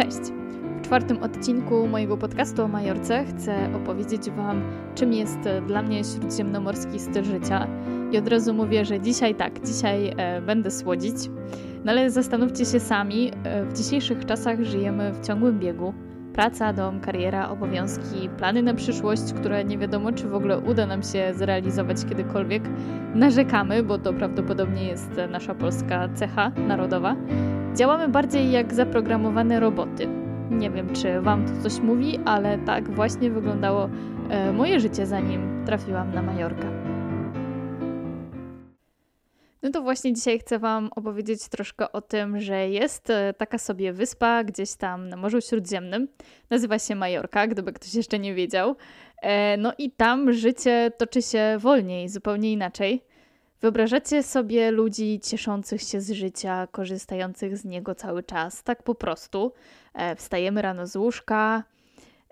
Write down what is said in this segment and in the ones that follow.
Cześć! W czwartym odcinku mojego podcastu o Majorce chcę opowiedzieć Wam, czym jest dla mnie śródziemnomorski styl życia. I od razu mówię, że dzisiaj tak, dzisiaj e, będę słodzić. No ale zastanówcie się sami, e, w dzisiejszych czasach żyjemy w ciągłym biegu. Praca, dom, kariera, obowiązki, plany na przyszłość, które nie wiadomo, czy w ogóle uda nam się zrealizować kiedykolwiek. Narzekamy, bo to prawdopodobnie jest nasza polska cecha narodowa. Działamy bardziej jak zaprogramowane roboty. Nie wiem, czy Wam to coś mówi, ale tak właśnie wyglądało e, moje życie, zanim trafiłam na Majorkę. No to właśnie dzisiaj chcę Wam opowiedzieć troszkę o tym, że jest e, taka sobie wyspa gdzieś tam na Morzu Śródziemnym. Nazywa się Majorka, gdyby ktoś jeszcze nie wiedział. E, no i tam życie toczy się wolniej, zupełnie inaczej. Wyobrażacie sobie ludzi cieszących się z życia, korzystających z niego cały czas, tak po prostu. E, wstajemy rano z łóżka.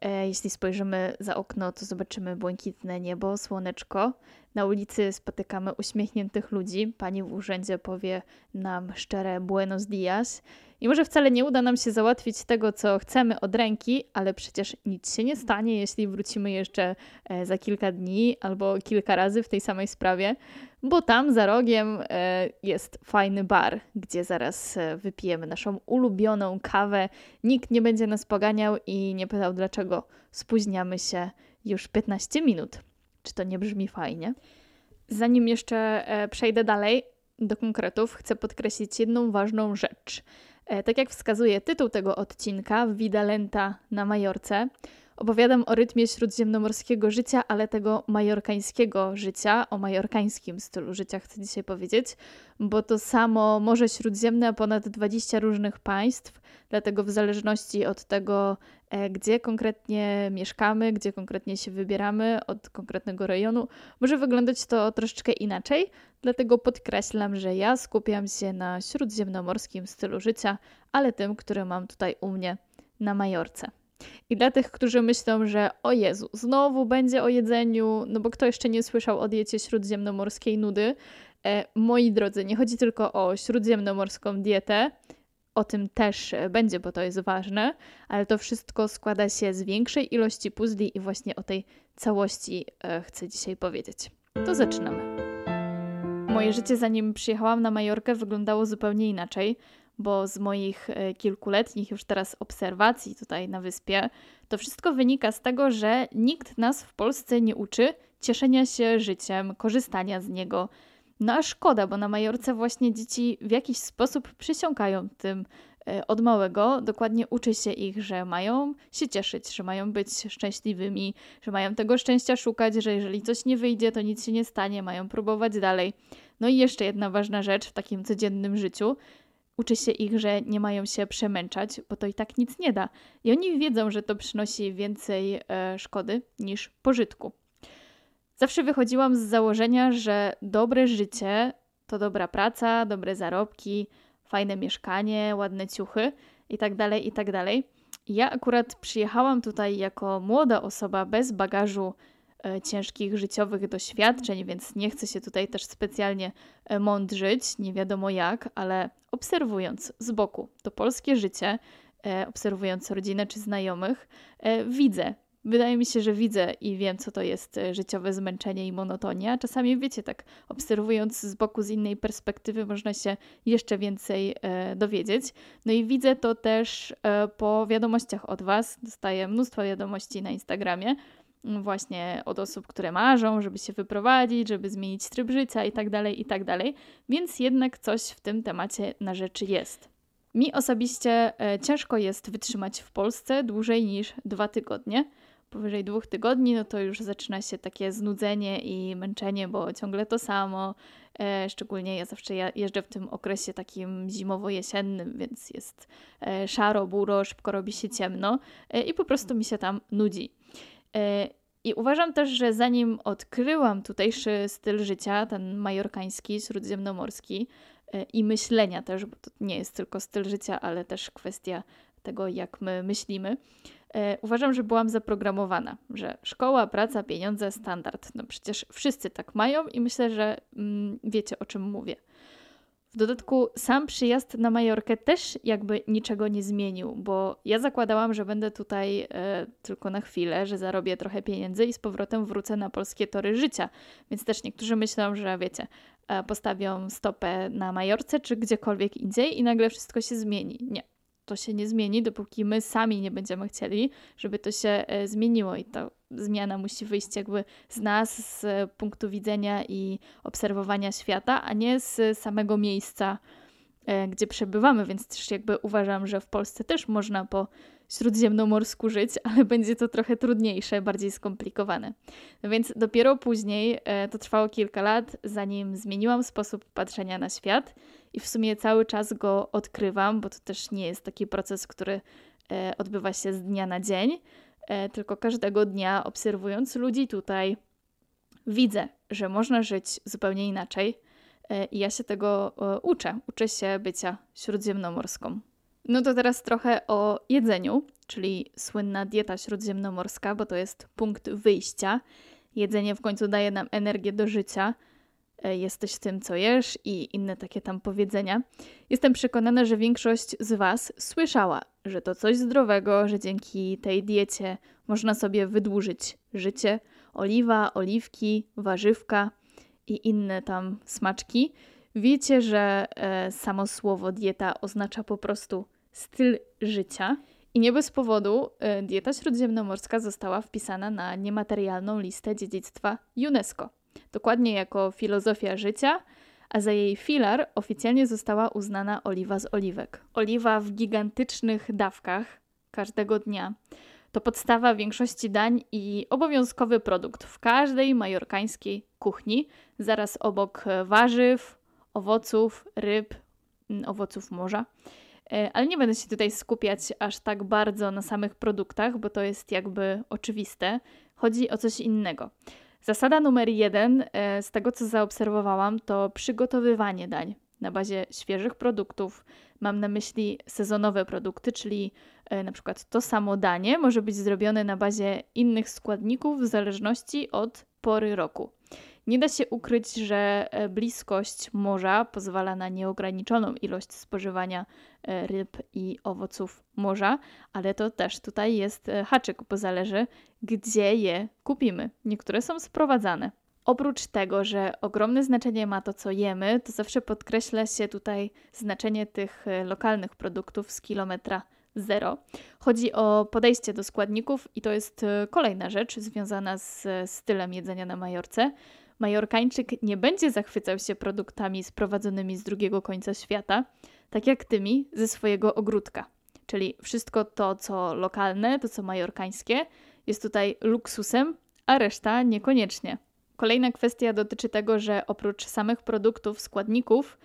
E, jeśli spojrzymy za okno, to zobaczymy błękitne niebo, słoneczko. Na ulicy spotykamy uśmiechniętych ludzi. Pani w urzędzie powie nam szczere buenos dias. I może wcale nie uda nam się załatwić tego, co chcemy od ręki, ale przecież nic się nie stanie, jeśli wrócimy jeszcze e, za kilka dni albo kilka razy w tej samej sprawie, bo tam za rogiem e, jest fajny bar, gdzie zaraz e, wypijemy naszą ulubioną kawę. Nikt nie będzie nas poganiał i nie pytał, dlaczego spóźniamy się już 15 minut. Czy to nie brzmi fajnie? Zanim jeszcze przejdę dalej do konkretów, chcę podkreślić jedną ważną rzecz. E, tak jak wskazuje tytuł tego odcinka, Vida Lenta na Majorce, opowiadam o rytmie śródziemnomorskiego życia, ale tego majorkańskiego życia, o majorkańskim stylu życia chcę dzisiaj powiedzieć, bo to samo Morze Śródziemne, ponad 20 różnych państw, dlatego w zależności od tego, e, gdzie konkretnie mieszkamy, gdzie konkretnie się wybieramy, od konkretnego rejonu, może wyglądać to troszeczkę inaczej. Dlatego podkreślam, że ja skupiam się na śródziemnomorskim stylu życia, ale tym, który mam tutaj u mnie na Majorce. I dla tych, którzy myślą, że o Jezu, znowu będzie o jedzeniu, no bo kto jeszcze nie słyszał o diecie śródziemnomorskiej nudy, e, moi drodzy, nie chodzi tylko o śródziemnomorską dietę, o tym też będzie, bo to jest ważne, ale to wszystko składa się z większej ilości puzli i właśnie o tej całości e, chcę dzisiaj powiedzieć. To zaczynamy. Moje życie zanim przyjechałam na Majorkę wyglądało zupełnie inaczej, bo z moich e, kilkuletnich już teraz obserwacji tutaj na wyspie, to wszystko wynika z tego, że nikt nas w Polsce nie uczy cieszenia się życiem, korzystania z niego. No a szkoda, bo na Majorce właśnie dzieci w jakiś sposób przysiąkają tym e, od małego. Dokładnie uczy się ich, że mają się cieszyć, że mają być szczęśliwymi, że mają tego szczęścia szukać, że jeżeli coś nie wyjdzie, to nic się nie stanie, mają próbować dalej. No i jeszcze jedna ważna rzecz w takim codziennym życiu. Uczy się ich, że nie mają się przemęczać, bo to i tak nic nie da. I oni wiedzą, że to przynosi więcej e, szkody niż pożytku. Zawsze wychodziłam z założenia, że dobre życie to dobra praca, dobre zarobki, fajne mieszkanie, ładne ciuchy itd., tak itd. Tak ja akurat przyjechałam tutaj jako młoda osoba bez bagażu ciężkich życiowych doświadczeń, więc nie chcę się tutaj też specjalnie e, mądrzyć, nie wiadomo jak, ale obserwując z boku to polskie życie, e, obserwując rodzinę czy znajomych, widzę. Wydaje mi się, że widzę i wiem, co to jest życiowe zmęczenie i monotonia. Czasami, wiecie, tak obserwując z boku, z innej perspektywy, można się jeszcze więcej dowiedzieć. No i widzę to też po wiadomościach od Was. Dostaję mnóstwo wiadomości na Instagramie właśnie od osób, które marzą, żeby się wyprowadzić, żeby zmienić tryb życia i tak dalej, i tak. Więc jednak coś w tym temacie na rzeczy jest. Mi osobiście e, ciężko jest wytrzymać w Polsce dłużej niż dwa tygodnie. Powyżej dwóch tygodni, no to już zaczyna się takie znudzenie i męczenie, bo ciągle to samo. E, szczególnie ja zawsze jeżdżę w tym okresie takim zimowo-jesiennym, więc jest e, szaro, buro, szybko robi się ciemno i po prostu mi się tam nudzi. E, I uważam też, że zanim odkryłam tutejszy styl życia, ten majorkański, śródziemnomorski e, i myślenia też, bo to nie jest tylko styl życia, ale też kwestia tego, jak my myślimy, e, uważam, że byłam zaprogramowana, że szkoła, praca, pieniądze, standard. No przecież wszyscy tak mają i myślę, że mm, wiecie o czym mówię. W dodatku sam przyjazd na Majorkę też jakby niczego nie zmienił, bo ja zakładałam, że będę tutaj e, tylko na chwilę, że zarobię trochę pieniędzy i z powrotem wrócę na polskie tory życia. Więc też niektórzy myślą, że wiecie, e, postawią stopę na Majorce czy gdziekolwiek indziej i nagle wszystko się zmieni. Nie to się nie zmieni, dopóki my sami nie będziemy chcieli, żeby to się e, zmieniło. I ta zmiana musi wyjść jakby z nas, z punktu widzenia i obserwowania świata, a nie z samego miejsca, e, gdzie przebywamy, więc też jakby uważam, że w Polsce też można po śródziemnomorsku żyć, ale będzie to trochę trudniejsze, bardziej skomplikowane. No więc dopiero później, e, to trwało kilka lat, zanim zmieniłam sposób patrzenia na świat i w sumie cały czas go odkrywam, bo to też nie jest taki proces, który e, odbywa się z dnia na dzień, e, tylko każdego dnia obserwując ludzi tutaj, widzę, że można żyć zupełnie inaczej. I ja się tego uczę. Uczę się bycia śródziemnomorską. No to teraz trochę o jedzeniu, czyli słynna dieta śródziemnomorska, bo to jest punkt wyjścia. Jedzenie w końcu daje nam energię do życia. E, jesteś tym, co jesz i inne takie tam powiedzenia. Jestem przekonana, że większość z Was słyszała, że to coś zdrowego, że dzięki tej diecie można sobie wydłużyć życie. Oliwa, oliwki, warzywka i inne tam smaczki. Wiecie, że e, samo słowo dieta oznacza po prostu styl życia. I nie bez powodu e, dieta śródziemnomorska została wpisana na niematerialną listę dziedzictwa UNESCO. Dokładnie jako filozofia życia, a za jej filar oficjalnie została uznana oliwa z oliwek. Oliwa w gigantycznych dawkach każdego dnia. To podstawa większości dań i obowiązkowy produkt w każdej majorkańskiej kuchni, zaraz obok warzyw, owoców, ryb, owoców morza. E, ale nie będę się tutaj skupiać aż tak bardzo na samych produktach, bo to jest jakby oczywiste. Chodzi o coś innego. Zasada numer jeden, e, z tego co zaobserwowałam, to przygotowywanie dań na bazie świeżych produktów. Mam na myśli sezonowe produkty, czyli e, na przykład to samo danie może być zrobione na bazie innych składników w zależności od pory roku. Nie da się ukryć, że e, bliskość morza pozwala na nieograniczoną ilość spożywania e, ryb i owoców morza, ale to też tutaj jest e, haczyk, bo zależy, gdzie je kupimy. Niektóre są sprowadzane. Oprócz tego, że ogromne znaczenie ma to, co jemy, to zawsze podkreśla się tutaj znaczenie tych lokalnych produktów z kilometra zero. Chodzi o podejście do składników i to jest kolejna rzecz związana z stylem jedzenia na Majorce. Majorkańczyk nie będzie zachwycał się produktami sprowadzonymi z drugiego końca świata, tak jak tymi ze swojego ogródka. Czyli wszystko to, co lokalne, to co majorkańskie, jest tutaj luksusem, a reszta niekoniecznie. Kolejna kwestia dotyczy tego, że oprócz samych produktów, składników,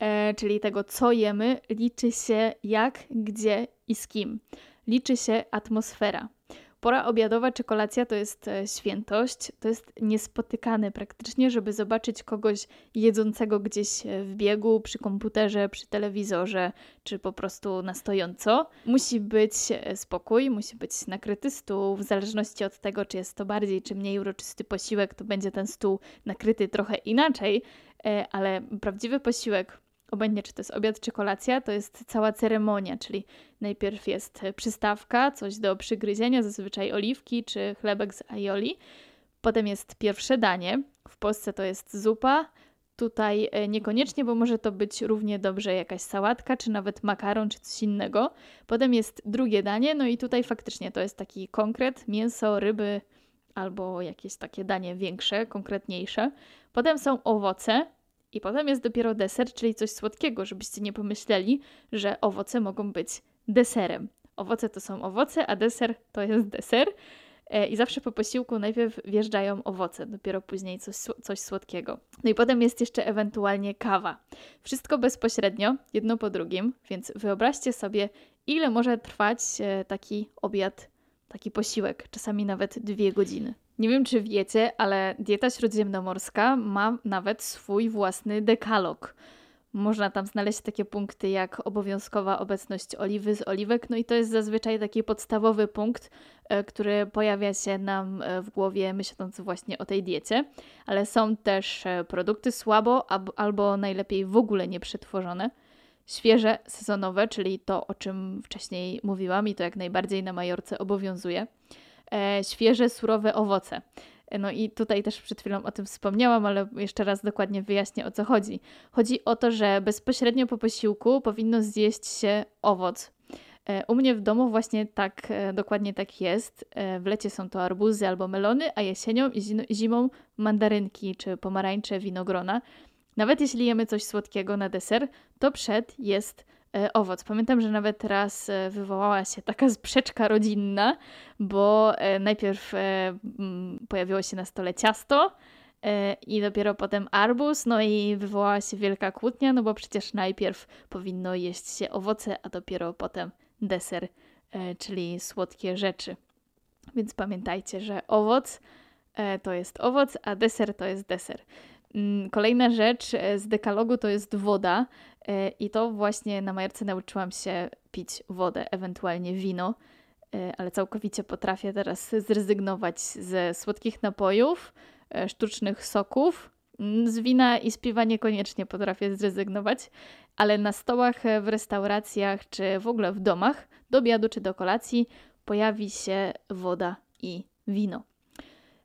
e, czyli tego, co jemy, liczy się jak, gdzie i z kim. Liczy się atmosfera. Pora obiadowa czy kolacja to jest e, świętość, to jest niespotykane praktycznie, żeby zobaczyć kogoś jedzącego gdzieś e, w biegu, przy komputerze, przy telewizorze, czy po prostu na stojąco. Musi być e, spokój, musi być nakryty stół, w zależności od tego, czy jest to bardziej czy mniej uroczysty posiłek, to będzie ten stół nakryty trochę inaczej, ale prawdziwy posiłek obojętnie czy to jest obiad czy kolacja, to jest cała ceremonia, czyli najpierw jest przystawka, coś do przygryzienia, zazwyczaj oliwki czy chlebek z aioli. Potem jest pierwsze danie. W Polsce to jest zupa. Tutaj e, niekoniecznie, bo może to być równie dobrze jakaś sałatka, czy nawet makaron, czy coś innego. Potem jest drugie danie, no i tutaj faktycznie to jest taki konkret, mięso, ryby albo jakieś takie danie większe, konkretniejsze. Potem są owoce, i potem jest dopiero deser, czyli coś słodkiego, żebyście nie pomyśleli, że owoce mogą być deserem. Owoce to są owoce, a deser to jest deser. E, I zawsze po posiłku najpierw wjeżdżają owoce, dopiero później coś, coś słodkiego. No i potem jest jeszcze ewentualnie kawa. Wszystko bezpośrednio, jedno po drugim, więc wyobraźcie sobie, ile może trwać e, taki obiad, taki posiłek, czasami nawet dwie godziny. Nie wiem, czy wiecie, ale dieta śródziemnomorska ma nawet swój własny dekalog. można tam znaleźć takie punkty jak obowiązkowa obecność oliwy z oliwek, no i to jest zazwyczaj taki podstawowy punkt, e, który pojawia się nam e, w głowie myśląc właśnie o tej diecie, ale są też e, produkty słabo albo najlepiej w ogóle nieprzetworzone, świeże, sezonowe, czyli to o czym wcześniej mówiłam i to jak najbardziej na Majorce obowiązuje, świeże, surowe owoce. No i tutaj też przed chwilą o tym wspomniałam, ale jeszcze raz dokładnie wyjaśnię o co chodzi. Chodzi o to, że bezpośrednio po posiłku powinno zjeść się owoc. E, u mnie w domu właśnie tak, e, dokładnie tak jest. E, w lecie są to arbuzy albo melony, a jesienią i zimą mandarynki czy pomarańcze, winogrona. Nawet jeśli jemy coś słodkiego na deser, to przed jest E, owoc. Pamiętam, że nawet raz e, wywołała się taka sprzeczka rodzinna, bo e, najpierw pojawiło się na stole ciasto i dopiero potem arbuz, no i wywołała się wielka kłótnia, no bo przecież najpierw powinno jeść się owoce, a dopiero potem deser, czyli słodkie rzeczy. Więc pamiętajcie, że owoc to jest owoc, a deser to jest deser. Mm, kolejna rzecz z dekalogu to jest woda. E, I to właśnie na Majorce nauczyłam się pić wodę, ewentualnie wino, e, ale całkowicie potrafię teraz zrezygnować ze słodkich napojów, e, sztucznych soków. Mm, z wina i z piwa niekoniecznie potrafię zrezygnować, ale na stołach w restauracjach czy w ogóle w domach, do obiadu czy do kolacji, pojawi się woda i wino.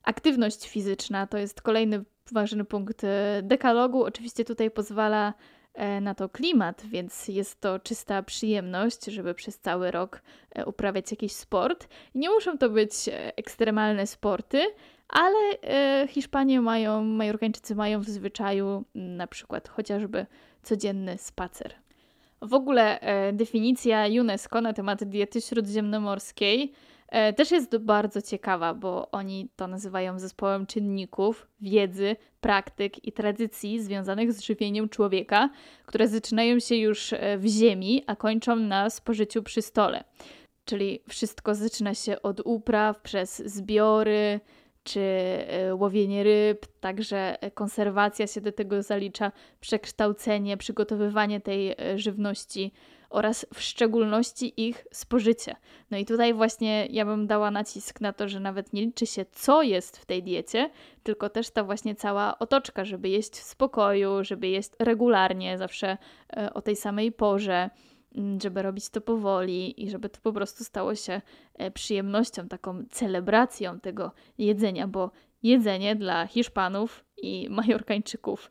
Aktywność fizyczna to jest kolejny ważny punkt dekalogu. Oczywiście tutaj pozwala E, na to klimat, więc jest to czysta przyjemność, żeby przez cały rok e, uprawiać jakiś sport. Nie muszą to być e, ekstremalne sporty, ale Hiszpanie mają, Majorkańczycy mają w zwyczaju na przykład chociażby codzienny spacer. W ogóle definicja UNESCO na temat diety śródziemnomorskiej E, też jest bardzo ciekawa, bo oni to nazywają zespołem czynników, wiedzy, praktyk i tradycji związanych z żywieniem człowieka, które zaczynają się już e, w ziemi, a kończą na spożyciu przy stole. Czyli wszystko zaczyna się od upraw, przez zbiory czy e, łowienie ryb, także konserwacja się do tego zalicza, przekształcenie, przygotowywanie tej żywności oraz w szczególności ich spożycie. No i tutaj właśnie ja bym dała nacisk na to, że nawet nie liczy się, co jest w tej diecie, tylko też ta właśnie cała otoczka, żeby jeść w spokoju, żeby jeść regularnie, zawsze e, o tej samej porze mm, żeby robić to powoli i żeby to po prostu stało się e, przyjemnością, taką celebracją tego jedzenia, bo jedzenie dla Hiszpanów i Majorkańczyków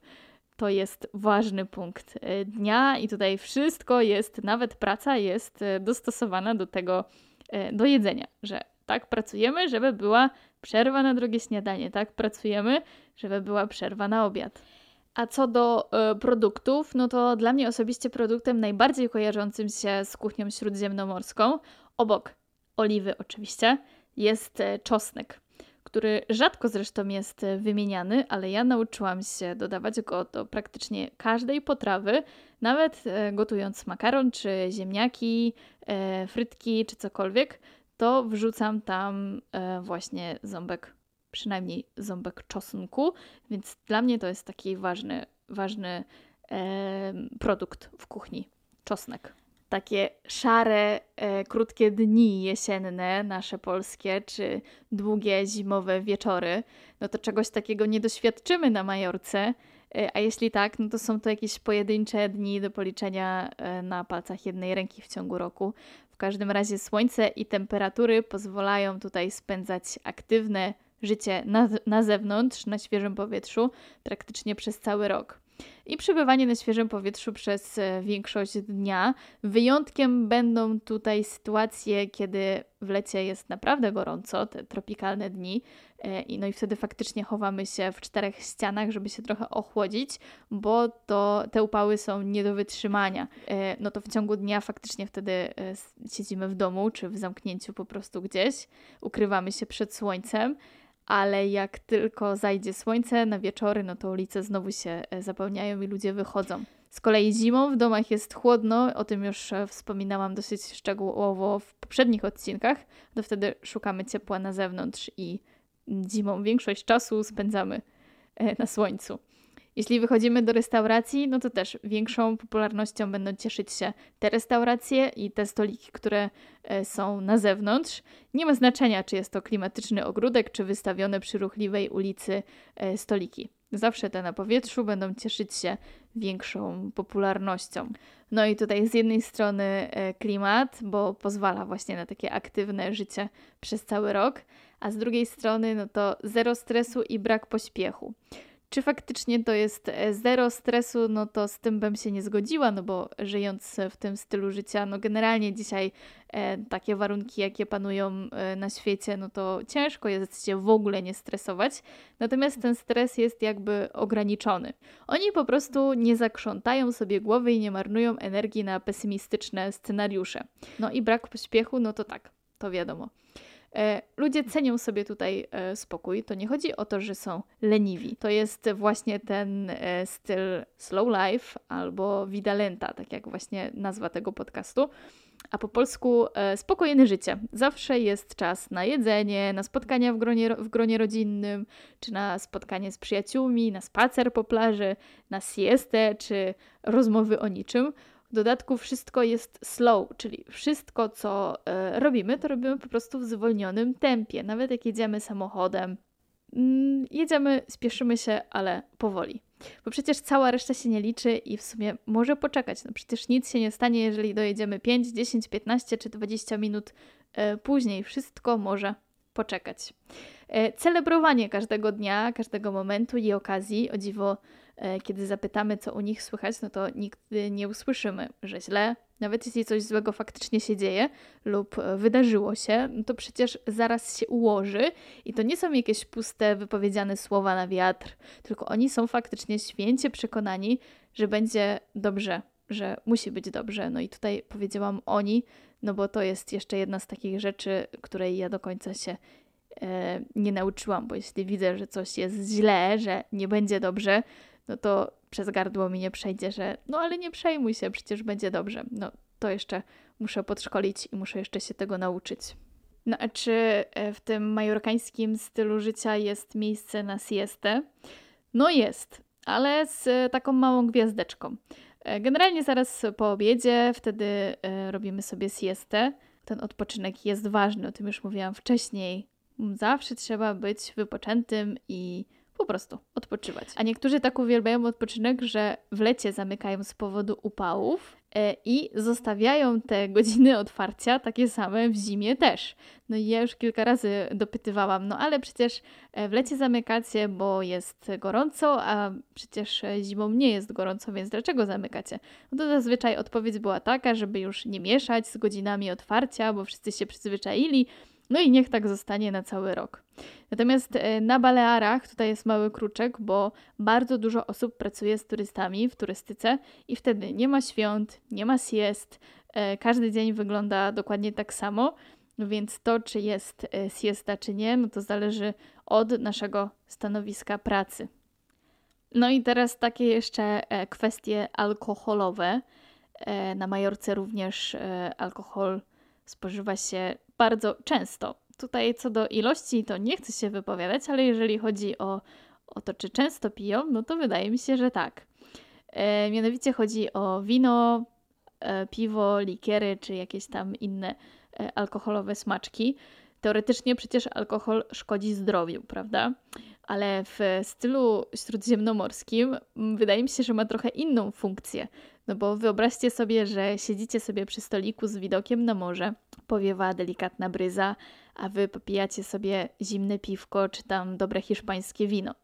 to jest ważny punkt e, dnia i tutaj wszystko jest, nawet praca jest e, dostosowana do tego, e, do jedzenia, że tak pracujemy, żeby była przerwa na drogie śniadanie, tak pracujemy, żeby była przerwa na obiad. A co do y, produktów, no to dla mnie osobiście produktem najbardziej kojarzącym się z kuchnią śródziemnomorską, obok oliwy oczywiście, jest czosnek który rzadko zresztą jest e, wymieniany, ale ja nauczyłam się dodawać go do praktycznie każdej potrawy, nawet e, gotując makaron, czy ziemniaki, e, frytki, czy cokolwiek, to wrzucam tam właśnie ząbek, przynajmniej ząbek czosnku, więc dla mnie to jest taki ważny, ważny produkt w kuchni. Czosnek takie szare, e, krótkie dni jesienne, nasze polskie, czy długie zimowe wieczory, no to czegoś takiego nie doświadczymy na Majorce. E, a jeśli tak, no to są to jakieś pojedyncze dni do policzenia e, na palcach jednej ręki w ciągu roku. W każdym razie słońce i temperatury pozwalają tutaj spędzać aktywne życie na, na zewnątrz, na świeżym powietrzu, praktycznie przez cały rok i przebywanie na świeżym powietrzu przez e, większość dnia. Wyjątkiem będą tutaj sytuacje, kiedy w lecie jest naprawdę gorąco, te tropikalne dni, e, no i wtedy faktycznie chowamy się w czterech ścianach, żeby się trochę ochłodzić, bo to te upały są nie do wytrzymania. E, no to w ciągu dnia faktycznie wtedy siedzimy w domu czy w zamknięciu po prostu gdzieś, ukrywamy się przed słońcem ale jak tylko zajdzie słońce na wieczory, no to ulice znowu się e, zapełniają i ludzie wychodzą. Z kolei zimą w domach jest chłodno, o tym już e, wspominałam dosyć szczegółowo w poprzednich odcinkach, to wtedy szukamy ciepła na zewnątrz i zimą większość czasu spędzamy e, na słońcu. Jeśli wychodzimy do restauracji, no to też większą popularnością będą cieszyć się te restauracje i te stoliki, które e, są na zewnątrz. Nie ma znaczenia, czy jest to klimatyczny ogródek, czy wystawione przy ruchliwej ulicy e, stoliki. Zawsze te na powietrzu będą cieszyć się większą popularnością. No i tutaj z jednej strony e, klimat, bo pozwala właśnie na takie aktywne życie przez cały rok, a z drugiej strony no to zero stresu i brak pośpiechu. Czy faktycznie to jest e, zero stresu, no to z tym bym się nie zgodziła, no bo żyjąc w tym stylu życia, no generalnie dzisiaj e, takie warunki, jakie panują e, na świecie, no to ciężko jest się w ogóle nie stresować. Natomiast ten stres jest jakby ograniczony. Oni po prostu nie zakrzątają sobie głowy i nie marnują energii na pesymistyczne scenariusze. No i brak pośpiechu, no to tak, to wiadomo. E, ludzie cenią sobie tutaj e, spokój. To nie chodzi o to, że są leniwi. To jest właśnie ten e, styl slow life albo vida lenta, tak jak właśnie nazwa tego podcastu. A po polsku spokojne życie. Zawsze jest czas na jedzenie, na spotkania w gronie, w gronie rodzinnym, czy na spotkanie z przyjaciółmi, na spacer po plaży, na siestę, czy rozmowy o niczym w dodatku wszystko jest slow, czyli wszystko, co e, robimy, to robimy po prostu w zwolnionym tempie. Nawet jak jedziemy samochodem, mm, jedziemy, spieszymy się, ale powoli. Bo przecież cała reszta się nie liczy i w sumie może poczekać. No przecież nic się nie stanie, jeżeli dojedziemy 5, 10, 15 czy 20 minut e, później. Wszystko może poczekać. E, celebrowanie każdego dnia, każdego momentu i okazji, o dziwo kiedy zapytamy, co u nich słychać, no to nigdy nie usłyszymy, że źle. Nawet jeśli coś złego faktycznie się dzieje lub wydarzyło się, no to przecież zaraz się ułoży i to nie są jakieś puste, wypowiedziane słowa na wiatr, tylko oni są faktycznie święcie przekonani, że będzie dobrze, że musi być dobrze. No i tutaj powiedziałam oni, no bo to jest jeszcze jedna z takich rzeczy, której ja do końca się e, nie nauczyłam, bo jeśli widzę, że coś jest źle, że nie będzie dobrze, no to przez gardło mi nie przejdzie, że no ale nie przejmuj się, przecież będzie dobrze. No to jeszcze muszę podszkolić i muszę jeszcze się tego nauczyć. No a czy e, w tym majorkańskim stylu życia jest miejsce na siestę? No jest, ale z taką małą gwiazdeczką. E, generalnie zaraz po obiedzie, wtedy e, robimy sobie siestę. Ten odpoczynek jest ważny, o tym już mówiłam wcześniej. Zawsze trzeba być wypoczętym i po prostu odpoczywać. A niektórzy tak uwielbiają odpoczynek, że w lecie zamykają z powodu upałów e, i zostawiają te godziny otwarcia takie same w zimie też. No i ja już kilka razy dopytywałam, no ale przecież e, w lecie zamykacie, bo jest gorąco, a przecież e, zimą nie jest gorąco, więc dlaczego zamykacie? No to zazwyczaj odpowiedź była taka, żeby już nie mieszać z godzinami otwarcia, bo wszyscy się przyzwyczaili, no i niech tak zostanie na cały rok. Natomiast e, na Balearach tutaj jest mały kruczek, bo bardzo dużo osób pracuje z turystami w turystyce i wtedy nie ma świąt, nie ma siest, e, każdy dzień wygląda dokładnie tak samo, więc to, czy jest e, siesta, czy nie, no to zależy od naszego stanowiska pracy. No i teraz takie jeszcze kwestie alkoholowe. Na Majorce również alkohol spożywa się bardzo często. Tutaj co do ilości to nie chcę się wypowiadać, ale jeżeli chodzi o, o to, czy często piją, no to wydaje mi się, że tak. E, mianowicie chodzi o wino, e, piwo, likiery czy jakieś tam inne e, alkoholowe smaczki. Teoretycznie przecież alkohol szkodzi zdrowiu, prawda? Ale w stylu śródziemnomorskim wydaje mi się, że ma trochę inną funkcję. No bo wyobraźcie sobie, że siedzicie sobie przy stoliku z widokiem na morze, powiewa delikatna bryza, a wy popijacie sobie zimne piwko czy tam dobre hiszpańskie wino.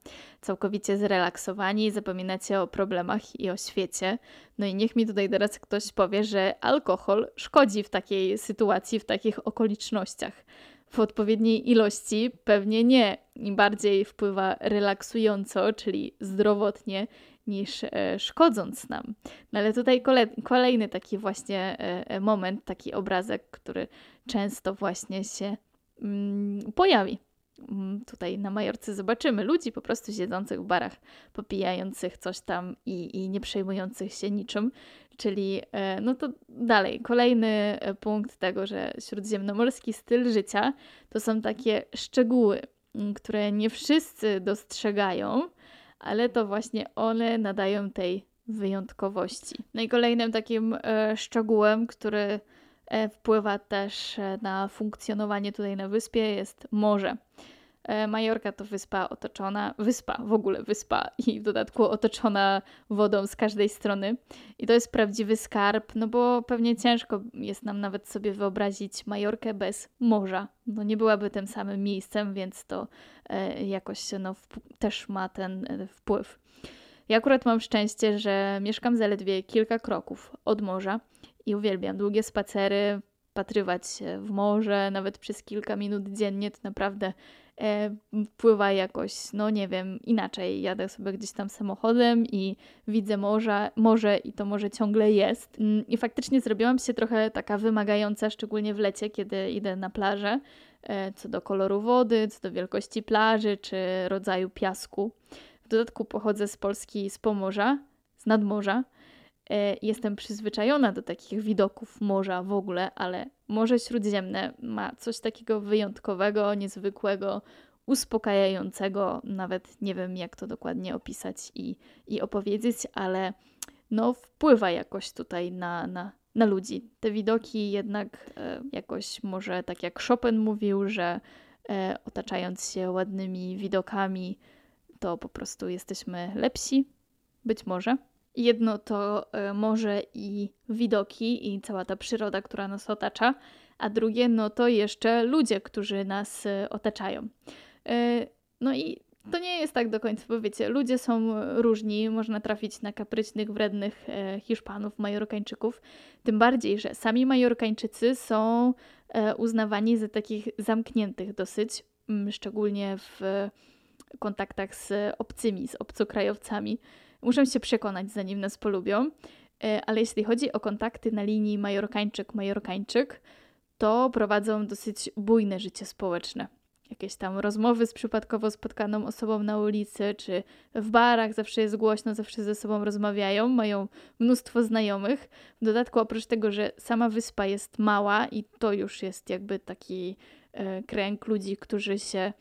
Całkowicie zrelaksowani, zapominacie o problemach i o świecie. No i niech mi tutaj teraz ktoś powie, że alkohol szkodzi w takiej sytuacji, w takich okolicznościach. W odpowiedniej ilości pewnie nie. Im bardziej wpływa relaksująco, czyli zdrowotnie, niż e, szkodząc nam. No ale tutaj kolejny taki właśnie e, e, moment, taki obrazek, który często właśnie się mm, pojawi. Mm, tutaj na Majorce zobaczymy ludzi po prostu siedzących w barach, popijających coś tam i, i nie przejmujących się niczym. Czyli, no to dalej, kolejny punkt tego, że śródziemnomorski styl życia to są takie szczegóły, które nie wszyscy dostrzegają, ale to właśnie one nadają tej wyjątkowości. No i kolejnym takim e, szczegółem, który e, wpływa też e, na funkcjonowanie tutaj na wyspie jest morze. E, Majorka to wyspa otoczona, wyspa, w ogóle wyspa i w dodatku otoczona wodą z każdej strony. I to jest prawdziwy skarb, no bo pewnie ciężko jest nam nawet sobie wyobrazić Majorkę bez morza. No nie byłaby tym samym miejscem, więc to e, jakoś no, też ma ten e, wpływ. Ja akurat mam szczęście, że mieszkam zaledwie kilka kroków od morza i uwielbiam długie spacery, patrywać w morze, nawet przez kilka minut dziennie, to naprawdę e, wpływa jakoś, no nie wiem, inaczej. Jadę sobie gdzieś tam samochodem i widzę morze, morze i to morze ciągle jest. Mm, I faktycznie zrobiłam się trochę taka wymagająca, szczególnie w lecie, kiedy idę na plażę, e, co do koloru wody, co do wielkości plaży czy rodzaju piasku. W dodatku pochodzę z Polski, z Pomorza, z nadmorza. E, jestem przyzwyczajona do takich widoków morza w ogóle, ale Morze Śródziemne ma coś takiego wyjątkowego, niezwykłego, uspokajającego. Nawet nie wiem, jak to dokładnie opisać i, i opowiedzieć, ale no, wpływa jakoś tutaj na, na, na ludzi. Te widoki jednak e, jakoś może tak jak Chopin mówił, że e, otaczając się ładnymi widokami, to po prostu jesteśmy lepsi. Być może. Jedno to e, morze i widoki i cała ta przyroda, która nas otacza, a drugie no to jeszcze ludzie, którzy nas e, otaczają. E, no i to nie jest tak do końca, bo wiecie, ludzie są różni, można trafić na kapryśnych, wrednych Hiszpanów, Majorkańczyków, tym bardziej, że sami Majorkańczycy są uznawani za takich zamkniętych dosyć, szczególnie w kontaktach z obcymi, z obcokrajowcami. Muszę się przekonać, zanim nas polubią. E, ale jeśli chodzi o kontakty na linii Majorkańczyk-Majorkańczyk, to prowadzą dosyć bujne życie społeczne. Jakieś tam rozmowy z przypadkowo spotkaną osobą na ulicy, czy w barach zawsze jest głośno, zawsze ze sobą rozmawiają, mają mnóstwo znajomych. W dodatku, oprócz tego, że sama wyspa jest mała i to już jest jakby taki e, kręg ludzi, którzy się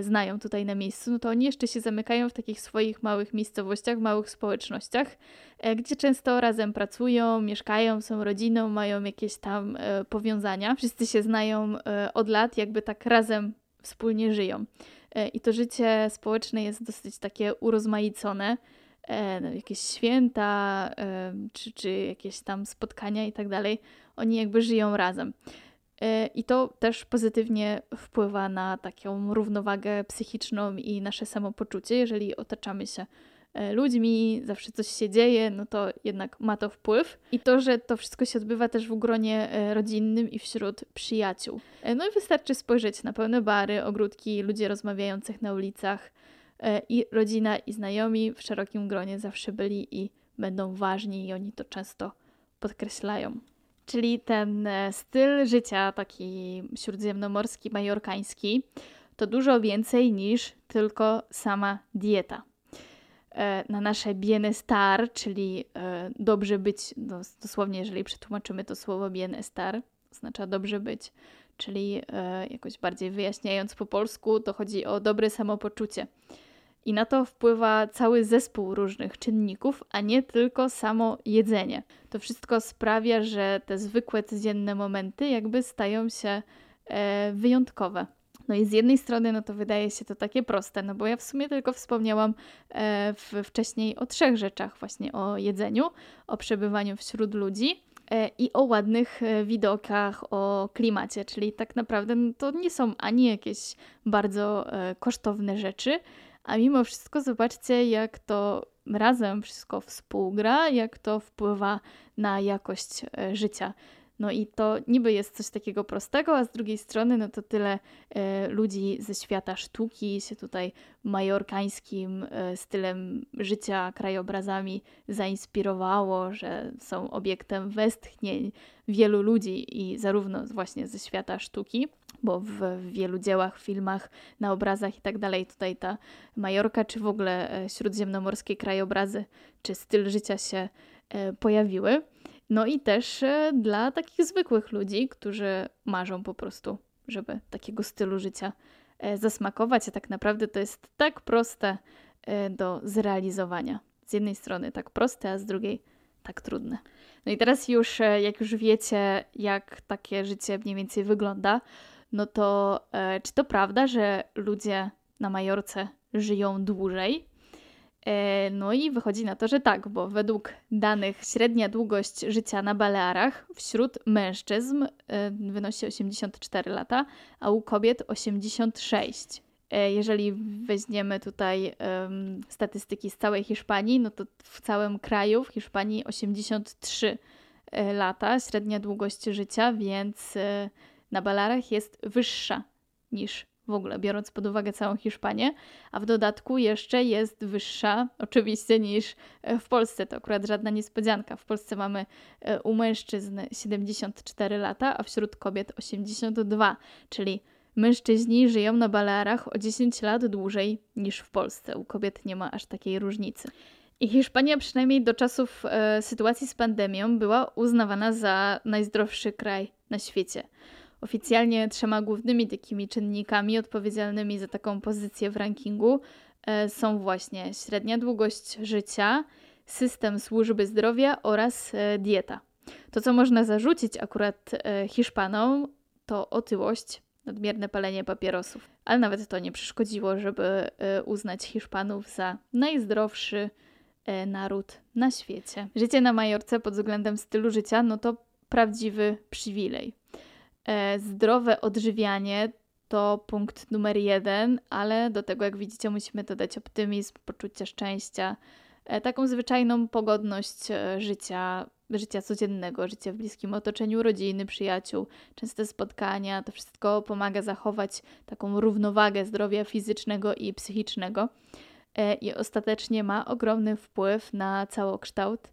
znają tutaj na miejscu, no to oni jeszcze się zamykają w takich swoich małych miejscowościach, małych społecznościach, e, gdzie często razem pracują, mieszkają, są rodziną, mają jakieś tam e, powiązania. Wszyscy się znają od lat, jakby tak razem wspólnie żyją. I to życie społeczne jest dosyć takie urozmaicone. No, jakieś święta, czy, czy jakieś tam spotkania i tak dalej. Oni jakby żyją razem. E, I to też pozytywnie wpływa na taką równowagę psychiczną i nasze samopoczucie. Jeżeli otaczamy się e, ludźmi, zawsze coś się dzieje, no to jednak ma to wpływ. I to, że to wszystko się odbywa też w gronie e, rodzinnym i wśród przyjaciół. No i wystarczy spojrzeć na pełne bary, ogródki, ludzie rozmawiających na ulicach. I rodzina i znajomi w szerokim gronie zawsze byli i będą ważni, i oni to często podkreślają czyli ten e, styl życia taki śródziemnomorski, majorkański, to dużo więcej niż tylko sama dieta. E, na nasze bienestar, czyli e, dobrze być, no, dosłownie jeżeli przetłumaczymy to słowo bienestar, oznacza dobrze być, czyli jakoś bardziej wyjaśniając po polsku, to chodzi o dobre samopoczucie. I na to wpływa cały zespół różnych czynników, a nie tylko samo jedzenie. To wszystko sprawia, że te zwykłe codzienne momenty jakby stają się e, wyjątkowe. No i z jednej strony, no to wydaje się to takie proste, no bo ja w sumie tylko wspomniałam e, w, wcześniej o trzech rzeczach, właśnie o jedzeniu, o przebywaniu wśród ludzi e, i o ładnych e, widokach, o klimacie, czyli tak naprawdę no, to nie są ani jakieś bardzo e, kosztowne rzeczy, a mimo wszystko zobaczcie, jak to razem wszystko współgra, jak to wpływa na jakość e, życia. No i to niby jest coś takiego prostego, a z drugiej strony, no to tyle e, ludzi ze świata sztuki się tutaj majorkańskim e, stylem życia, krajobrazami zainspirowało, że są obiektem westchnień wielu ludzi i zarówno właśnie ze świata sztuki, bo w, wielu dziełach, filmach, na obrazach i tak dalej tutaj ta Majorka, czy w ogóle e, śródziemnomorskie krajobrazy, czy styl życia się e, pojawiły. No i też e, dla takich zwykłych ludzi, którzy marzą po prostu, żeby takiego stylu życia zasmakować, a tak naprawdę to jest tak proste e, do zrealizowania. Z jednej strony tak proste, a z drugiej tak trudne. No i teraz już, e, jak już wiecie, jak takie życie mniej więcej wygląda, no to e, czy to prawda, że ludzie na Majorce żyją dłużej? E, no i wychodzi na to, że tak, bo według danych średnia długość życia na Balearach wśród mężczyzn e, wynosi 84 lata, a u kobiet 86. E, jeżeli weźmiemy tutaj um, statystyki z całej Hiszpanii, no to w całym kraju, w Hiszpanii 83 lata średnia długość życia, więc na Balearach jest wyższa niż w ogóle, biorąc pod uwagę całą Hiszpanię, a w dodatku jeszcze jest wyższa oczywiście niż e, w Polsce. To akurat żadna niespodzianka. W Polsce mamy e, u mężczyzn 74 lata, a wśród kobiet 82, czyli mężczyźni żyją na Balearach o 10 lat dłużej niż w Polsce. U kobiet nie ma aż takiej różnicy. I Hiszpania przynajmniej do czasów e, sytuacji z pandemią była uznawana za najzdrowszy kraj na świecie. Oficjalnie trzema głównymi takimi czynnikami odpowiedzialnymi za taką pozycję w rankingu e, są właśnie średnia długość życia, system służby zdrowia oraz e, dieta. To, co można zarzucić akurat e, Hiszpanom, to otyłość, nadmierne palenie papierosów. Ale nawet to nie przeszkodziło, żeby uznać Hiszpanów za najzdrowszy naród na świecie. Życie na Majorce pod względem stylu życia, no to prawdziwy przywilej. E, zdrowe odżywianie to punkt numer jeden, ale do tego, jak widzicie, musimy dodać optymizm, poczucie szczęścia, e, taką zwyczajną pogodność e, życia, życia codziennego, życia w bliskim otoczeniu rodziny, przyjaciół, częste spotkania. To wszystko pomaga zachować taką równowagę zdrowia fizycznego i psychicznego i ostatecznie ma ogromny wpływ na całokształt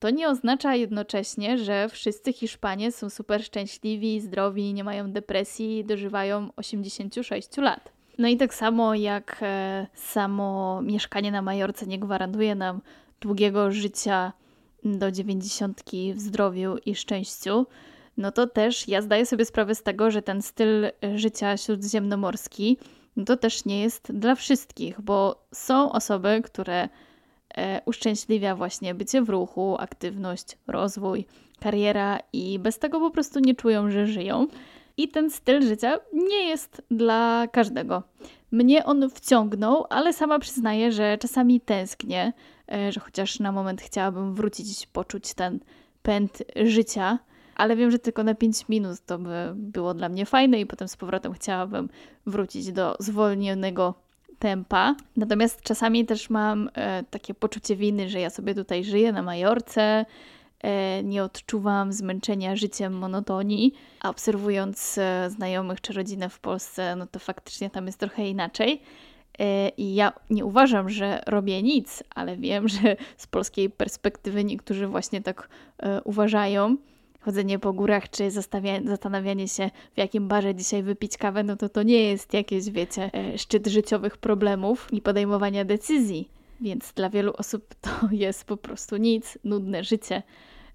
to nie oznacza jednocześnie, że wszyscy Hiszpanie są super szczęśliwi, zdrowi, nie mają depresji, dożywają 86 lat. No i tak samo jak e, samo mieszkanie na Majorce nie gwarantuje nam długiego życia do 90 w zdrowiu i szczęściu, no to też ja zdaję sobie sprawę z tego, że ten styl życia śródziemnomorski no to też nie jest dla wszystkich, bo są osoby, które uszczęśliwia właśnie bycie w ruchu, aktywność, rozwój, kariera i bez tego po prostu nie czują, że żyją. I ten styl życia nie jest dla każdego. Mnie on wciągnął, ale sama przyznaję, że czasami tęsknię, e, że chociaż na moment chciałabym wrócić, poczuć ten pęd życia, ale wiem, że tylko na 5 minut to by było dla mnie fajne i potem z powrotem chciałabym wrócić do zwolnionego tempa. Natomiast czasami też mam e, takie poczucie winy, że ja sobie tutaj żyję na Majorce, e, nie odczuwam zmęczenia życiem monotonii, a obserwując e, znajomych czy rodzinę w Polsce, no to faktycznie tam jest trochę inaczej. E, I ja nie uważam, że robię nic, ale wiem, że z polskiej perspektywy niektórzy właśnie tak e, uważają chodzenie po górach, czy zastanawianie się, w jakim barze dzisiaj wypić kawę, no to to nie jest jakieś, wiecie, e, szczyt życiowych problemów i podejmowania decyzji. Więc dla wielu osób to jest po prostu nic, nudne życie.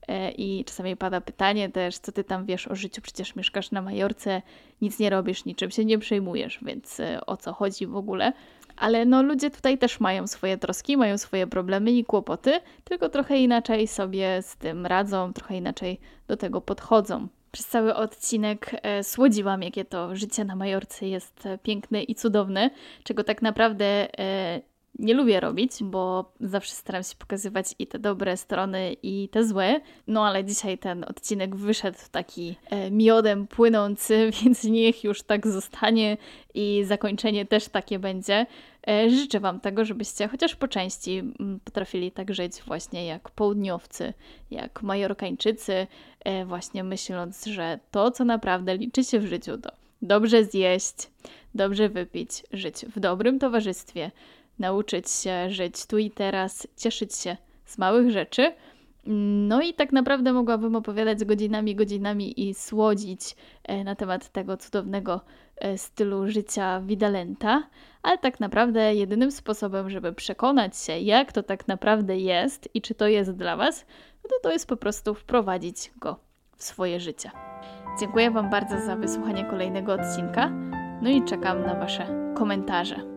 E, I czasami pada pytanie też, co ty tam wiesz o życiu, przecież mieszkasz na Majorce, nic nie robisz, niczym się nie przejmujesz, więc e, o co chodzi w ogóle? Ale no ludzie tutaj też mają swoje troski, mają swoje problemy i kłopoty, tylko trochę inaczej sobie z tym radzą, trochę inaczej do tego podchodzą. Przez cały odcinek e, słodziłam, jakie to życie na Majorce jest e, piękne i cudowne, czego tak naprawdę e, nie lubię robić, bo zawsze staram się pokazywać i te dobre strony, i te złe. No ale dzisiaj ten odcinek wyszedł taki e, miodem płynący, więc niech już tak zostanie i zakończenie też takie będzie. E, życzę Wam tego, żebyście chociaż po części m, potrafili tak żyć właśnie jak południowcy, jak majorkańczycy, e, właśnie myśląc, że to, co naprawdę liczy się w życiu, to dobrze zjeść, dobrze wypić, żyć w dobrym towarzystwie, nauczyć się żyć tu i teraz, cieszyć się z małych rzeczy. No i tak naprawdę mogłabym opowiadać godzinami, godzinami i słodzić e, na temat tego cudownego e, stylu życia Widalenta, ale tak naprawdę jedynym sposobem, żeby przekonać się, jak to tak naprawdę jest i czy to jest dla Was, no to to jest po prostu wprowadzić go w swoje życie. Dziękuję Wam bardzo za wysłuchanie kolejnego odcinka, no i czekam na Wasze komentarze.